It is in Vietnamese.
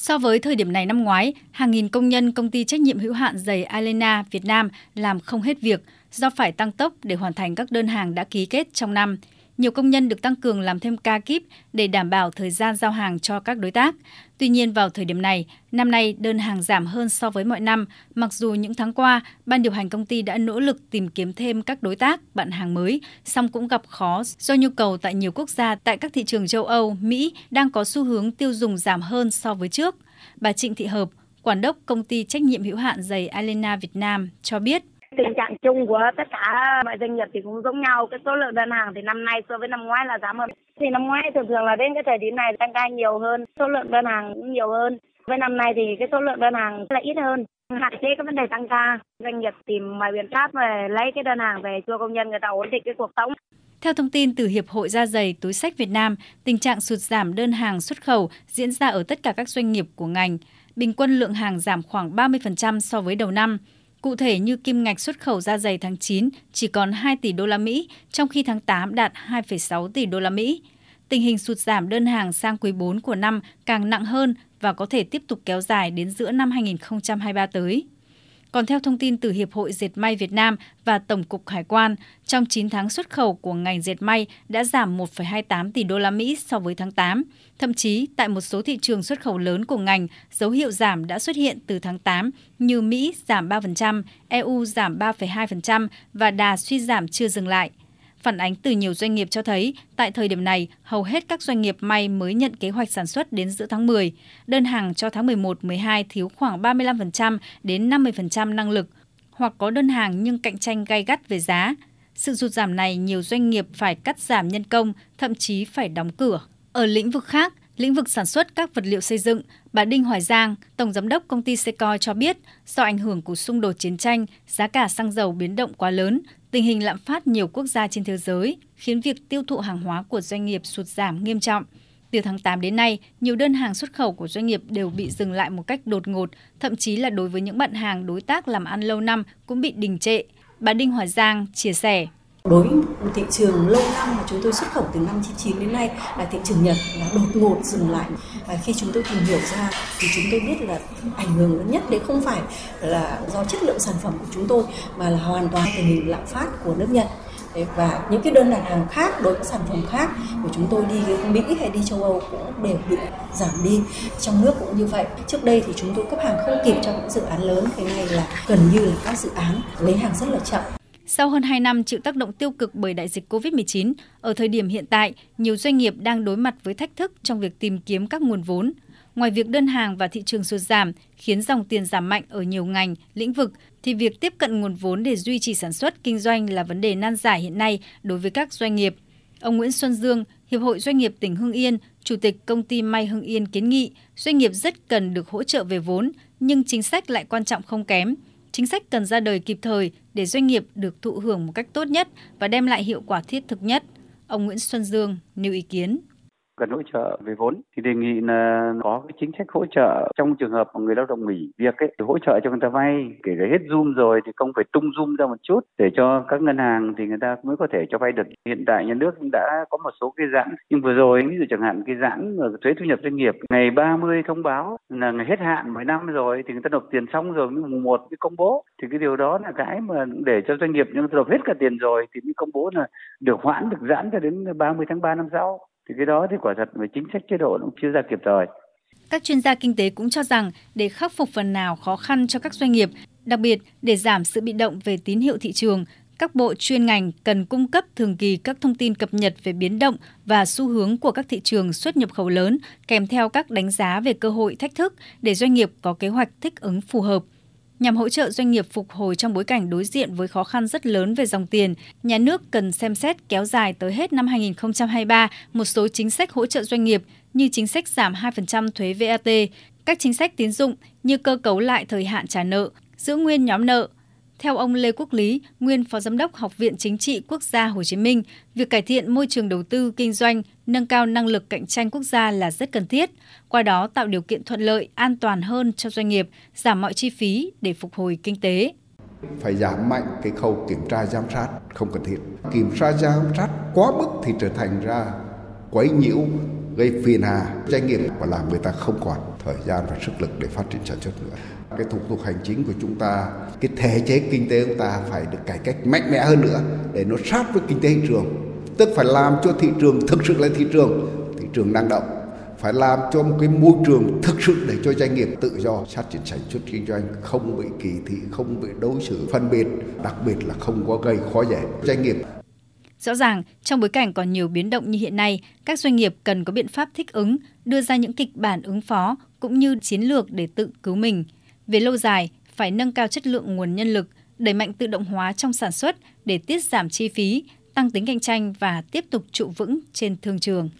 So với thời điểm này năm ngoái, hàng nghìn công nhân công ty trách nhiệm hữu hạn giày Alena Việt Nam làm không hết việc do phải tăng tốc để hoàn thành các đơn hàng đã ký kết trong năm nhiều công nhân được tăng cường làm thêm ca kíp để đảm bảo thời gian giao hàng cho các đối tác. Tuy nhiên vào thời điểm này, năm nay đơn hàng giảm hơn so với mọi năm, mặc dù những tháng qua, ban điều hành công ty đã nỗ lực tìm kiếm thêm các đối tác, bạn hàng mới, song cũng gặp khó do nhu cầu tại nhiều quốc gia tại các thị trường châu Âu, Mỹ đang có xu hướng tiêu dùng giảm hơn so với trước. Bà Trịnh Thị Hợp, quản đốc công ty trách nhiệm hữu hạn giày Alena Việt Nam cho biết tình trạng chung của tất cả mọi doanh nghiệp thì cũng giống nhau. Cái số lượng đơn hàng thì năm nay so với năm ngoái là giảm hơn. Thì năm ngoái thường thường là đến cái thời điểm này tăng ca nhiều hơn số lượng đơn hàng cũng nhiều hơn. Với năm nay thì cái số lượng đơn hàng là ít hơn. Hạn chế cái vấn đề tăng ca. Doanh nghiệp tìm mọi biện pháp về lấy cái đơn hàng về cho công nhân người ta ổn định cái cuộc sống. Theo thông tin từ Hiệp hội Da giày Túi sách Việt Nam, tình trạng sụt giảm đơn hàng xuất khẩu diễn ra ở tất cả các doanh nghiệp của ngành. Bình quân lượng hàng giảm khoảng 30% so với đầu năm. Cụ thể như kim ngạch xuất khẩu da dày tháng 9 chỉ còn 2 tỷ đô la Mỹ, trong khi tháng 8 đạt 2,6 tỷ đô la Mỹ. Tình hình sụt giảm đơn hàng sang quý 4 của năm càng nặng hơn và có thể tiếp tục kéo dài đến giữa năm 2023 tới. Còn theo thông tin từ Hiệp hội Dệt may Việt Nam và Tổng cục Hải quan, trong 9 tháng xuất khẩu của ngành dệt may đã giảm 1,28 tỷ đô la Mỹ so với tháng 8. Thậm chí, tại một số thị trường xuất khẩu lớn của ngành, dấu hiệu giảm đã xuất hiện từ tháng 8 như Mỹ giảm 3%, EU giảm 3,2% và đà suy giảm chưa dừng lại – Phản ánh từ nhiều doanh nghiệp cho thấy, tại thời điểm này, hầu hết các doanh nghiệp may mới nhận kế hoạch sản xuất đến giữa tháng 10. Đơn hàng cho tháng 11-12 thiếu khoảng 35% đến 50% năng lực, hoặc có đơn hàng nhưng cạnh tranh gay gắt về giá. Sự rụt giảm này nhiều doanh nghiệp phải cắt giảm nhân công, thậm chí phải đóng cửa. Ở lĩnh vực khác, lĩnh vực sản xuất các vật liệu xây dựng, bà Đinh Hoài Giang, Tổng Giám đốc công ty Secoi cho biết, do ảnh hưởng của xung đột chiến tranh, giá cả xăng dầu biến động quá lớn, Tình hình lạm phát nhiều quốc gia trên thế giới khiến việc tiêu thụ hàng hóa của doanh nghiệp sụt giảm nghiêm trọng. Từ tháng 8 đến nay, nhiều đơn hàng xuất khẩu của doanh nghiệp đều bị dừng lại một cách đột ngột, thậm chí là đối với những bạn hàng đối tác làm ăn lâu năm cũng bị đình trệ. Bà Đinh Hoài Giang chia sẻ. Đối với thị trường lâu năm mà chúng tôi xuất khẩu từ năm 99 đến nay là thị trường Nhật là đột ngột dừng lại. Và khi chúng tôi tìm hiểu ra thì chúng tôi biết là ảnh hưởng lớn nhất đấy không phải là do chất lượng sản phẩm của chúng tôi, mà là hoàn toàn tình hình lạm phát của nước Nhật. Và những cái đơn đặt hàng khác đối với sản phẩm khác của chúng tôi đi Mỹ hay đi châu Âu cũng đều bị giảm đi. Trong nước cũng như vậy. Trước đây thì chúng tôi cấp hàng không kịp cho những dự án lớn. Cái này là gần như là các dự án lấy hàng rất là chậm sau hơn 2 năm chịu tác động tiêu cực bởi đại dịch COVID-19, ở thời điểm hiện tại, nhiều doanh nghiệp đang đối mặt với thách thức trong việc tìm kiếm các nguồn vốn. Ngoài việc đơn hàng và thị trường sụt giảm khiến dòng tiền giảm mạnh ở nhiều ngành, lĩnh vực, thì việc tiếp cận nguồn vốn để duy trì sản xuất kinh doanh là vấn đề nan giải hiện nay đối với các doanh nghiệp. Ông Nguyễn Xuân Dương, Hiệp hội Doanh nghiệp tỉnh Hưng Yên, Chủ tịch công ty May Hưng Yên kiến nghị doanh nghiệp rất cần được hỗ trợ về vốn, nhưng chính sách lại quan trọng không kém – chính sách cần ra đời kịp thời để doanh nghiệp được thụ hưởng một cách tốt nhất và đem lại hiệu quả thiết thực nhất. Ông Nguyễn Xuân Dương nêu ý kiến cần hỗ trợ về vốn, thì đề nghị là có cái chính sách hỗ trợ trong trường hợp mà người lao động nghỉ việc ấy, thì hỗ trợ cho người ta vay. Kể cả hết zoom rồi thì không phải tung zoom ra một chút để cho các ngân hàng thì người ta mới có thể cho vay được. Hiện tại nhà nước đã có một số cái giãn nhưng vừa rồi ví dụ chẳng hạn cái giãn thuế thu nhập doanh nghiệp, ngày 30 thông báo là ngày hết hạn mỗi năm rồi thì người ta nộp tiền xong rồi mới mùng một mới công bố. Thì cái điều đó là cái mà để cho doanh nghiệp nhưng nộp hết cả tiền rồi thì mới công bố là được hoãn, được giãn cho đến 30 tháng 3 năm sau thì cái đó thì quả thật về chính sách chế độ cũng chưa ra kịp thời. Các chuyên gia kinh tế cũng cho rằng để khắc phục phần nào khó khăn cho các doanh nghiệp, đặc biệt để giảm sự bị động về tín hiệu thị trường, các bộ chuyên ngành cần cung cấp thường kỳ các thông tin cập nhật về biến động và xu hướng của các thị trường xuất nhập khẩu lớn, kèm theo các đánh giá về cơ hội thách thức để doanh nghiệp có kế hoạch thích ứng phù hợp. Nhằm hỗ trợ doanh nghiệp phục hồi trong bối cảnh đối diện với khó khăn rất lớn về dòng tiền, nhà nước cần xem xét kéo dài tới hết năm 2023 một số chính sách hỗ trợ doanh nghiệp như chính sách giảm 2% thuế VAT, các chính sách tín dụng như cơ cấu lại thời hạn trả nợ, giữ nguyên nhóm nợ, theo ông Lê Quốc Lý, nguyên Phó Giám đốc Học viện Chính trị Quốc gia Hồ Chí Minh, việc cải thiện môi trường đầu tư kinh doanh, nâng cao năng lực cạnh tranh quốc gia là rất cần thiết, qua đó tạo điều kiện thuận lợi, an toàn hơn cho doanh nghiệp, giảm mọi chi phí để phục hồi kinh tế. Phải giảm mạnh cái khâu kiểm tra giám sát không cần thiết. Kiểm tra giám sát quá mức thì trở thành ra quấy nhiễu gây phiền hà doanh nghiệp và làm người ta không còn thời gian và sức lực để phát triển sản xuất nữa. Cái thủ tục hành chính của chúng ta, cái thể chế kinh tế của chúng ta phải được cải cách mạnh mẽ hơn nữa để nó sát với kinh tế thị trường. Tức phải làm cho thị trường thực sự là thị trường thị trường năng động. Phải làm cho một cái môi trường thực sự để cho doanh nghiệp tự do phát triển sản xuất kinh doanh, không bị kỳ thị, không bị đối xử phân biệt, đặc biệt là không có gây khó dễ. Doanh nghiệp Rõ ràng, trong bối cảnh còn nhiều biến động như hiện nay, các doanh nghiệp cần có biện pháp thích ứng, đưa ra những kịch bản ứng phó cũng như chiến lược để tự cứu mình. Về lâu dài, phải nâng cao chất lượng nguồn nhân lực, đẩy mạnh tự động hóa trong sản xuất để tiết giảm chi phí, tăng tính cạnh tranh và tiếp tục trụ vững trên thương trường.